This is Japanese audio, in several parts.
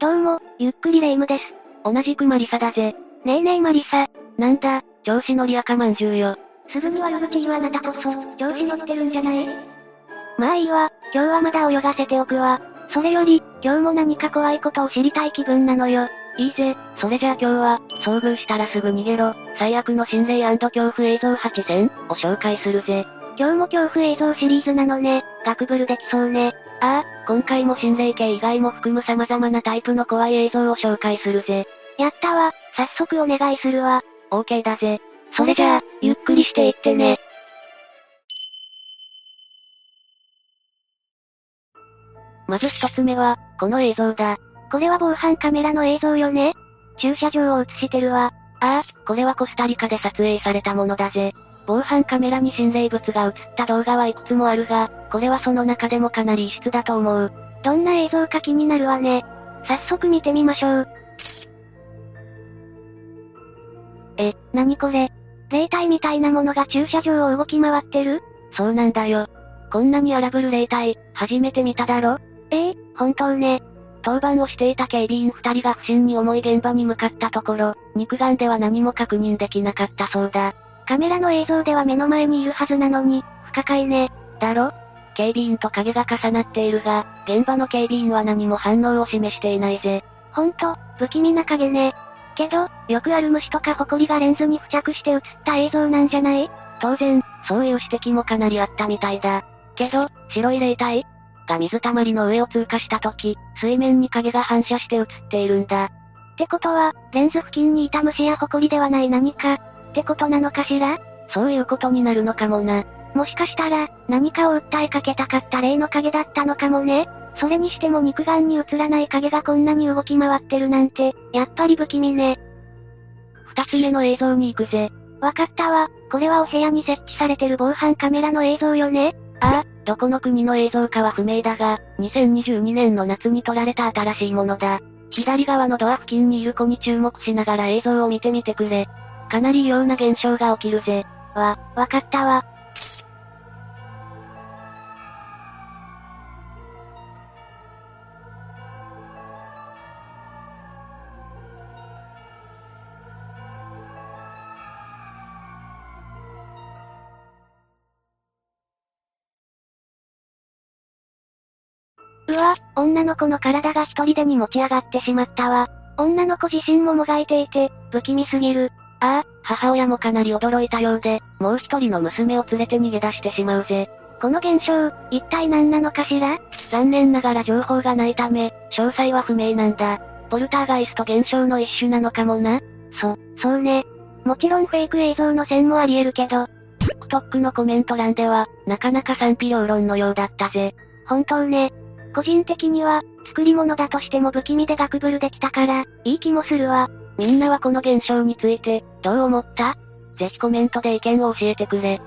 どうも、ゆっくりレ夢ムです。同じくマリサだぜ。ねえねえマリサ。なんだ、調子乗り赤まんじゅうよ。すぐに悪口言うあなたこそ、調子乗ってるんじゃない？まあいいわ、今日はまだ泳がせておくわ。それより、今日も何か怖いことを知りたい気分なのよ。いいぜ、それじゃあ今日は、遭遇したらすぐ逃げろ、最悪の心霊恐怖映像8選を紹介するぜ。今日も恐怖映像シリーズなのね、ガクブルできそうね。ああ、今回も心霊系以外も含む様々なタイプの怖い映像を紹介するぜ。やったわ、早速お願いするわ。OK だぜ。それじゃあ、ゆっくりしていってね。まず一つ目は、この映像だ。これは防犯カメラの映像よね駐車場を映してるわ。ああ、これはコスタリカで撮影されたものだぜ。防犯カメラに心霊物が映った動画はいくつもあるが、これはその中でもかなり異質だと思う。どんな映像か気になるわね。早速見てみましょう。え、なにこれ？霊体みたいなものが駐車場を動き回ってる？そうなんだよ。こんなに荒ぶる霊体、初めて見ただろ？ええ本当ね。当番をしていた警備員二人が不審に思い現場に向かったところ、肉眼では何も確認できなかったそうだ。カメラの映像では目の前にいるはずなのに、不可解ね。だろ？警備員と影が重なっているが、現場の警備員は何も反応を示していないぜ。ほんと、不気味な影ね。けど、よくある虫とか埃がレンズに付着して映った映像なんじゃない？当然、そういう指摘もかなりあったみたいだ。けど、白い霊体？が水たまりの上を通過した時、水面に影が反射して映っているんだ。ってことは、レンズ付近にいた虫や埃ではない何か、ってことなのかしら？そういうことになるのかもな。もしかしたら、何かを訴えかけたかった霊の影だったのかもね。それにしても肉眼に映らない影がこんなに動き回ってるなんて、やっぱり不気味ね。二つ目の映像に行くぜ。わかったわ。これはお部屋に設置されてる防犯カメラの映像よねああ、どこの国の映像かは不明だが、2022年の夏に撮られた新しいものだ。左側のドア付近にいる子に注目しながら映像を見てみてくれ。かなり異様な現象が起きるぜ。わ、わかったわ。うわ、女の子の体が一人でに持ち上がってしまったわ。女の子自身ももがいていて、不気味すぎる。ああ、母親もかなり驚いたようで、もう一人の娘を連れて逃げ出してしまうぜ。この現象、一体何なのかしら？残念ながら情報がないため、詳細は不明なんだ。ポルターガイスト現象の一種なのかもな。そ、そうね。もちろんフェイク映像の線もあり得るけど、TikTok のコメント欄では、なかなか賛否両論のようだったぜ。本当ね。個人的には、作り物だとしても不気味でガクブルできたから、いい気もするわ。みんなはこの現象について、どう思った？ぜひコメントで意見を教えてくれ。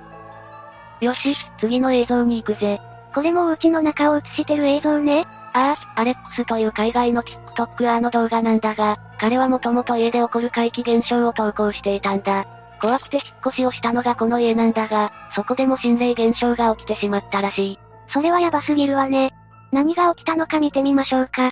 よし、次の映像に行くぜ。これもお家の中を映してる映像ね。ああ、アレックスという海外の TikToker の動画なんだが、彼はもともと家で起こる怪奇現象を投稿していたんだ。怖くて引っ越しをしたのがこの家なんだが、そこでも心霊現象が起きてしまったらしい。それはヤバすぎるわね。何が起きたのか見てみましょうか。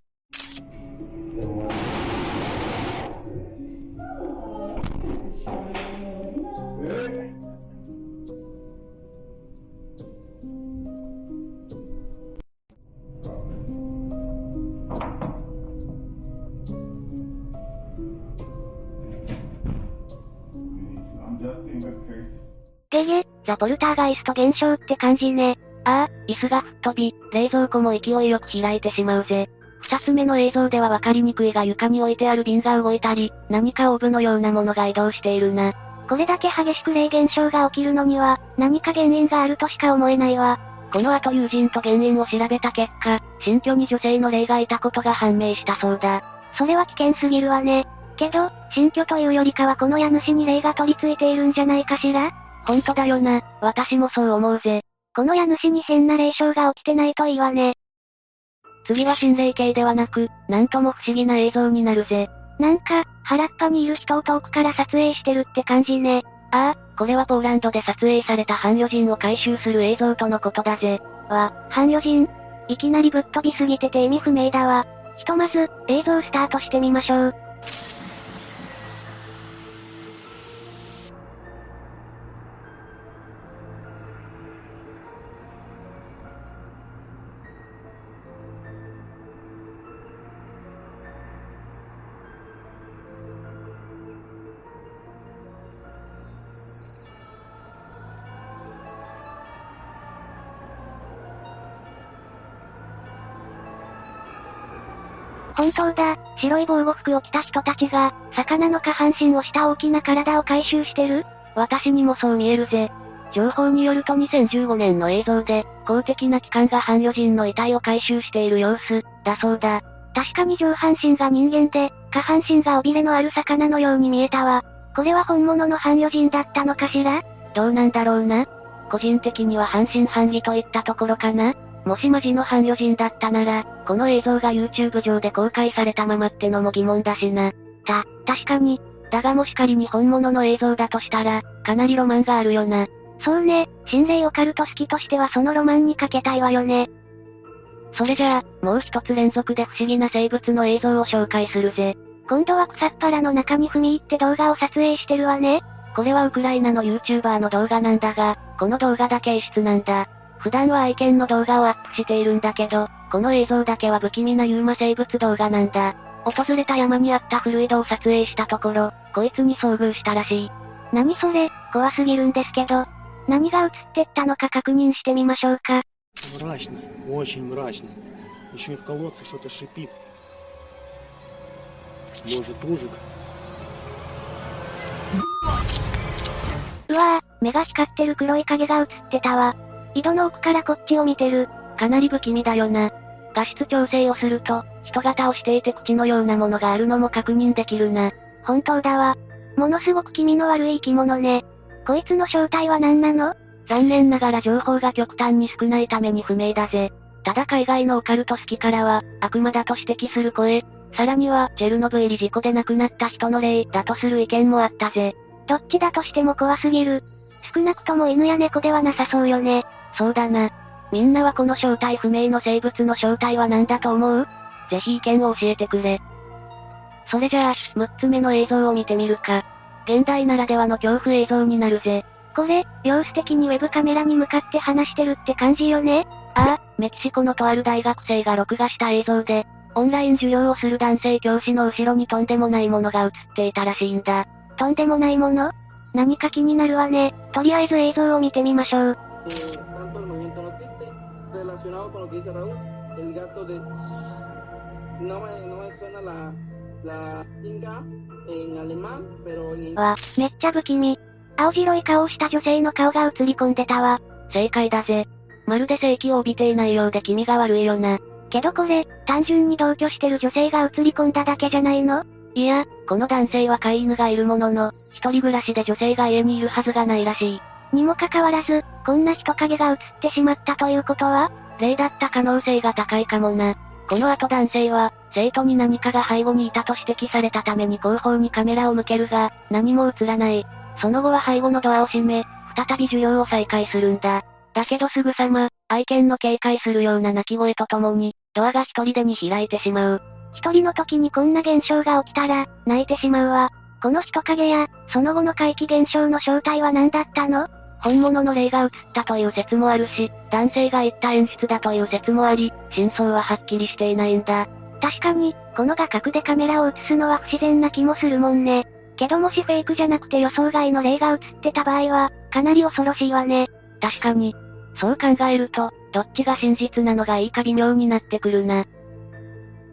ゲゲ、ザ・ポルターガイスト現象って感じね。ああ、椅子が吹っ飛び、冷蔵庫も勢いよく開いてしまうぜ。二つ目の映像ではわかりにくいが床に置いてある瓶が動いたり、何かオーブのようなものが移動しているな。これだけ激しく霊現象が起きるのには、何か原因があるとしか思えないわ。この後友人と原因を調べた結果、新居に女性の霊がいたことが判明したそうだ。それは危険すぎるわね。けど、新居というよりかはこの家主に霊が取り付いているんじゃないかしら？ほんとだよな、私もそう思うぜ。この家主に変な霊障が起きてないといいわね。次は心霊系ではなく、なんとも不思議な映像になるぜ。なんか、原っぱにいる人を遠くから撮影してるって感じね。ああ、これはポーランドで撮影された半魚人を回収する映像とのことだぜ。わ、半魚人いきなりぶっ飛びすぎてて意味不明だわ。ひとまず、映像スタートしてみましょう。本当だ、白い防護服を着た人たちが、魚の下半身をした大きな体を回収してる？私にもそう見えるぜ。情報によると2015年の映像で、公的な機関が半魚人の遺体を回収している様子、だそうだ。確かに上半身が人間で、下半身が尾びれのある魚のように見えたわ。これは本物の半魚人だったのかしら？どうなんだろうな。個人的には半信半疑といったところかな。もしマジの半魚人だったなら、この映像が YouTube 上で公開されたままってのも疑問だしな。た、確かに。だがもし仮に本物の映像だとしたら、かなりロマンがあるよな。そうね、心霊オカルト好きとしてはそのロマンにかけたいわよね。それじゃあ、もう一つ連続で不思議な生物の映像を紹介するぜ。今度は草っぱらの中に踏み入って動画を撮影してるわね。これはウクライナの YouTuber の動画なんだが、この動画だけ異質なんだ。普段は愛犬の動画をアップしているんだけど、この映像だけは不気味なユーマ生物動画なんだ。訪れた山にあった古井戸を撮影したところ、こいつに遭遇したらしい。何それ、怖すぎるんですけど。何が映ってったのか確認してみましょうか。うわぁ、目が光ってる黒い影が映ってたわ。井戸の奥からこっちを見てる。かなり不気味だよな。画質調整をすると、人型をしていて口のようなものがあるのも確認できるな。本当だわ。ものすごく気味の悪い生き物ね。こいつの正体は何なの？残念ながら情報が極端に少ないために不明だぜ。ただ海外のオカルト好きからは、悪魔だと指摘する声、さらには、チェルノブイリ事故で亡くなった人の霊だとする意見もあったぜ。どっちだとしても怖すぎる。少なくとも犬や猫ではなさそうよね。そうだな。みんなはこの正体不明の生物の正体は何だと思う？ぜひ意見を教えてくれ。それじゃあ、6つ目の映像を見てみるか。現代ならではの恐怖映像になるぜ。これ、様子的にウェブカメラに向かって話してるって感じよねああ、メキシコのとある大学生が録画した映像で、オンライン授業をする男性教師の後ろにとんでもないものが映っていたらしいんだ。とんでもないもの？何か気になるわね。とりあえず映像を見てみましょう。Relacionado con lo que dice Raúl, el gato de... No me, no me suena la, la inga en alemán, pero en わ、めっちゃ不気味。青白い顔をした女性の顔が映り込んでたわ。正解だぜ。まるで正気を帯びていないようで気味が悪いよな。けどこれ、単純に同居してる女性が映り込んだだけじゃないのいや、この男性は飼い犬がいるものの、一人暮らしで女性が家にいるはずがないらしい。にもかかわらず、こんな人影が映ってしまったということは霊だった可能性が高いかもな。この後男性は、生徒に何かが背後にいたと指摘されたために後方にカメラを向けるが、何も映らない。その後は背後のドアを閉め、再び授業を再開するんだ。だけどすぐさま、愛犬の警戒するような鳴き声とともに、ドアが一人でに開いてしまう。一人の時にこんな現象が起きたら、泣いてしまうわ。この人影や、その後の怪奇現象の正体は何だったの？本物の霊が映ったという説もあるし、男性が言った演出だという説もあり、真相ははっきりしていないんだ。確かに、この画角でカメラを映すのは不自然な気もするもんね。けどもしフェイクじゃなくて予想外の霊が映ってた場合は、かなり恐ろしいわね。確かに。そう考えると、どっちが真実なのがいいか微妙になってくるな。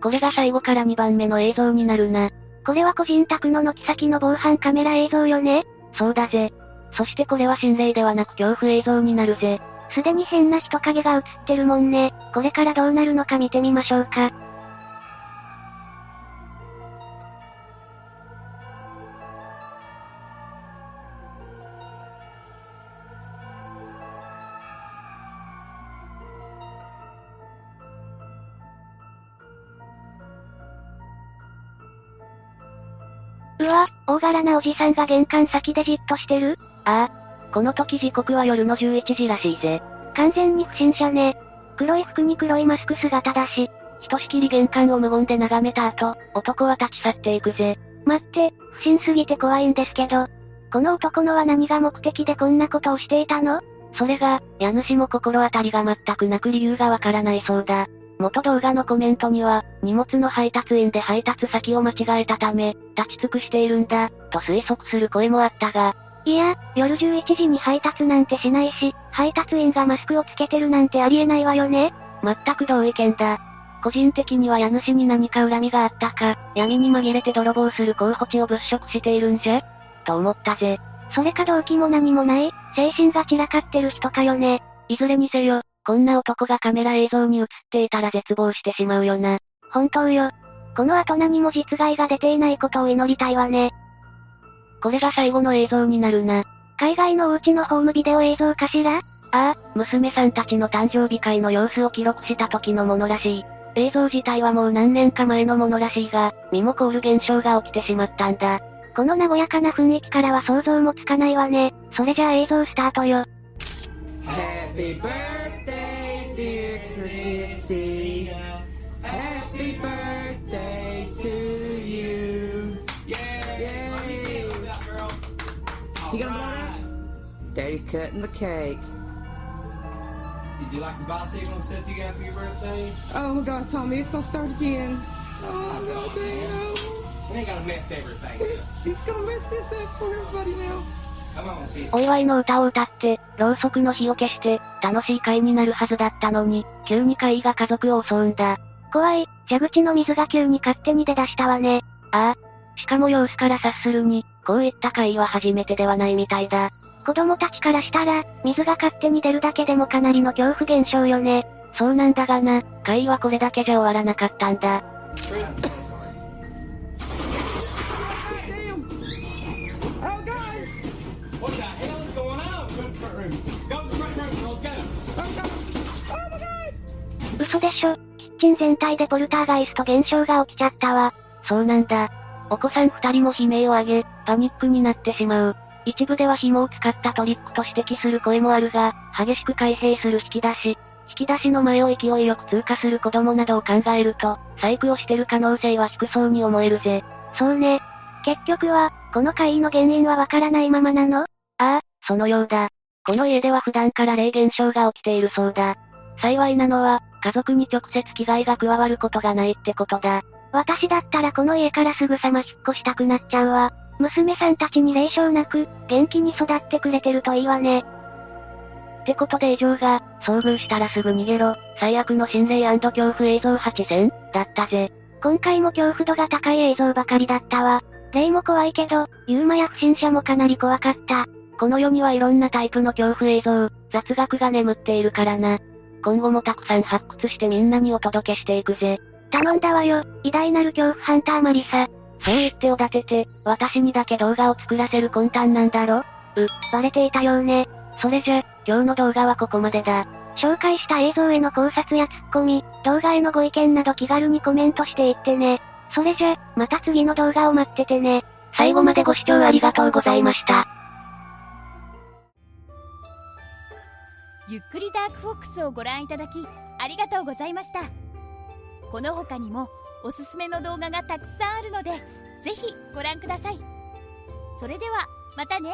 これが最後から2番目の映像になるな。これは個人宅の軒先の防犯カメラ映像よねそうだぜ。そしてこれは心霊ではなく恐怖映像になるぜ。すでに変な人影が映ってるもんね。これからどうなるのか見てみましょうか。うわ、大柄なおじさんが玄関先でじっとしてるああ。この時時刻は夜の11時らしいぜ。完全に不審者ね。黒い服に黒いマスク姿だし。ひとしきり玄関を無言で眺めた後、男は立ち去っていくぜ。待って、不審すぎて怖いんですけど。この男のは何が目的でこんなことをしていたの？それが、家主も心当たりが全くなく理由がわからないそうだ。元動画のコメントには、荷物の配達員で配達先を間違えたため、立ち尽くしているんだ、と推測する声もあったが。いや、夜11時に配達なんてしないし、配達員がマスクをつけてるなんてありえないわよね全く同意見だ。個人的には家主に何か恨みがあったか、闇に紛れて泥棒する候補地を物色しているんじゃと思ったぜ。それか動機も何もない、精神が散らかってる人かよね。いずれにせよ、こんな男がカメラ映像に映っていたら絶望してしまうよな。本当よ。この後何も実害が出ていないことを祈りたいわね。これが最後の映像になるな。海外のお家のホームビデオ映像かしら？ああ、娘さんたちの誕生日会の様子を記録した時のものらしい。映像自体はもう何年か前のものらしいが、身も凍る現象が起きてしまったんだ。この和やかな雰囲気からは想像もつかないわね。それじゃあ映像スタートよ。Happy birthday, You gonna blow it Daddy's cutting the cake. Did you like the bicycle stuff you got for your birthday? Oh my god, Tommy, it's gonna start again. Oh, no, damn. It ain't gonna mess everything It's gonna mess this up for everybody now. お祝いの歌を歌って、ろうそくの火を消して、楽しい会になるはずだったのに、急に会が家族を襲うんだ。怖い、蛇口の水が急に勝手に出だしたわね。ああ。しかも様子から察するに、こういった会は初めてではないみたいだ。子供たちからしたら、水が勝手に出るだけでもかなりの恐怖現象よね。そうなんだがな、会はこれだけじゃ終わらなかったんだ。嘘でしょ、キッチン全体でポルターガイスト現象が起きちゃったわ。そうなんだ。お子さん二人も悲鳴を上げ、パニックになってしまう。一部では紐を使ったトリックと指摘する声もあるが、激しく開閉する引き出し、引き出しの前を勢いよく通過する子供などを考えると、細工をしてる可能性は低そうに思えるぜ。そうね。結局は、この怪異の原因はわからないままなの？ああ、そのようだ。この家では普段から霊現象が起きているそうだ。幸いなのは、家族に直接危害が加わることがないってことだ。私だったらこの家からすぐさま引っ越したくなっちゃうわ。娘さんたちに霊障なく、元気に育ってくれてるといいわね。ってことで以上が、遭遇したらすぐ逃げろ、最悪の心霊恐怖映像8選だったぜ。今回も恐怖度が高い映像ばかりだったわ。霊も怖いけど、ユーマや不審者もかなり怖かった。この世にはいろんなタイプの恐怖映像、雑学が眠っているからな。今後もたくさん発掘してみんなにお届けしていくぜ。頼んだわよ、偉大なる恐怖ハンターマリサ。そう言っておだてて、私にだけ動画を作らせる魂胆なんだろ？う、バレていたようね。それじゃ、今日の動画はここまでだ。紹介した映像への考察やツッコミ、動画へのご意見など気軽にコメントしていってね。それじゃ、また次の動画を待っててね。最後までご視聴ありがとうございました。ゆっくりダークフォックスをご覧いただき、ありがとうございました。この他にも、おすすめの動画がたくさんあるので、ぜひご覧ください。それでは、またね。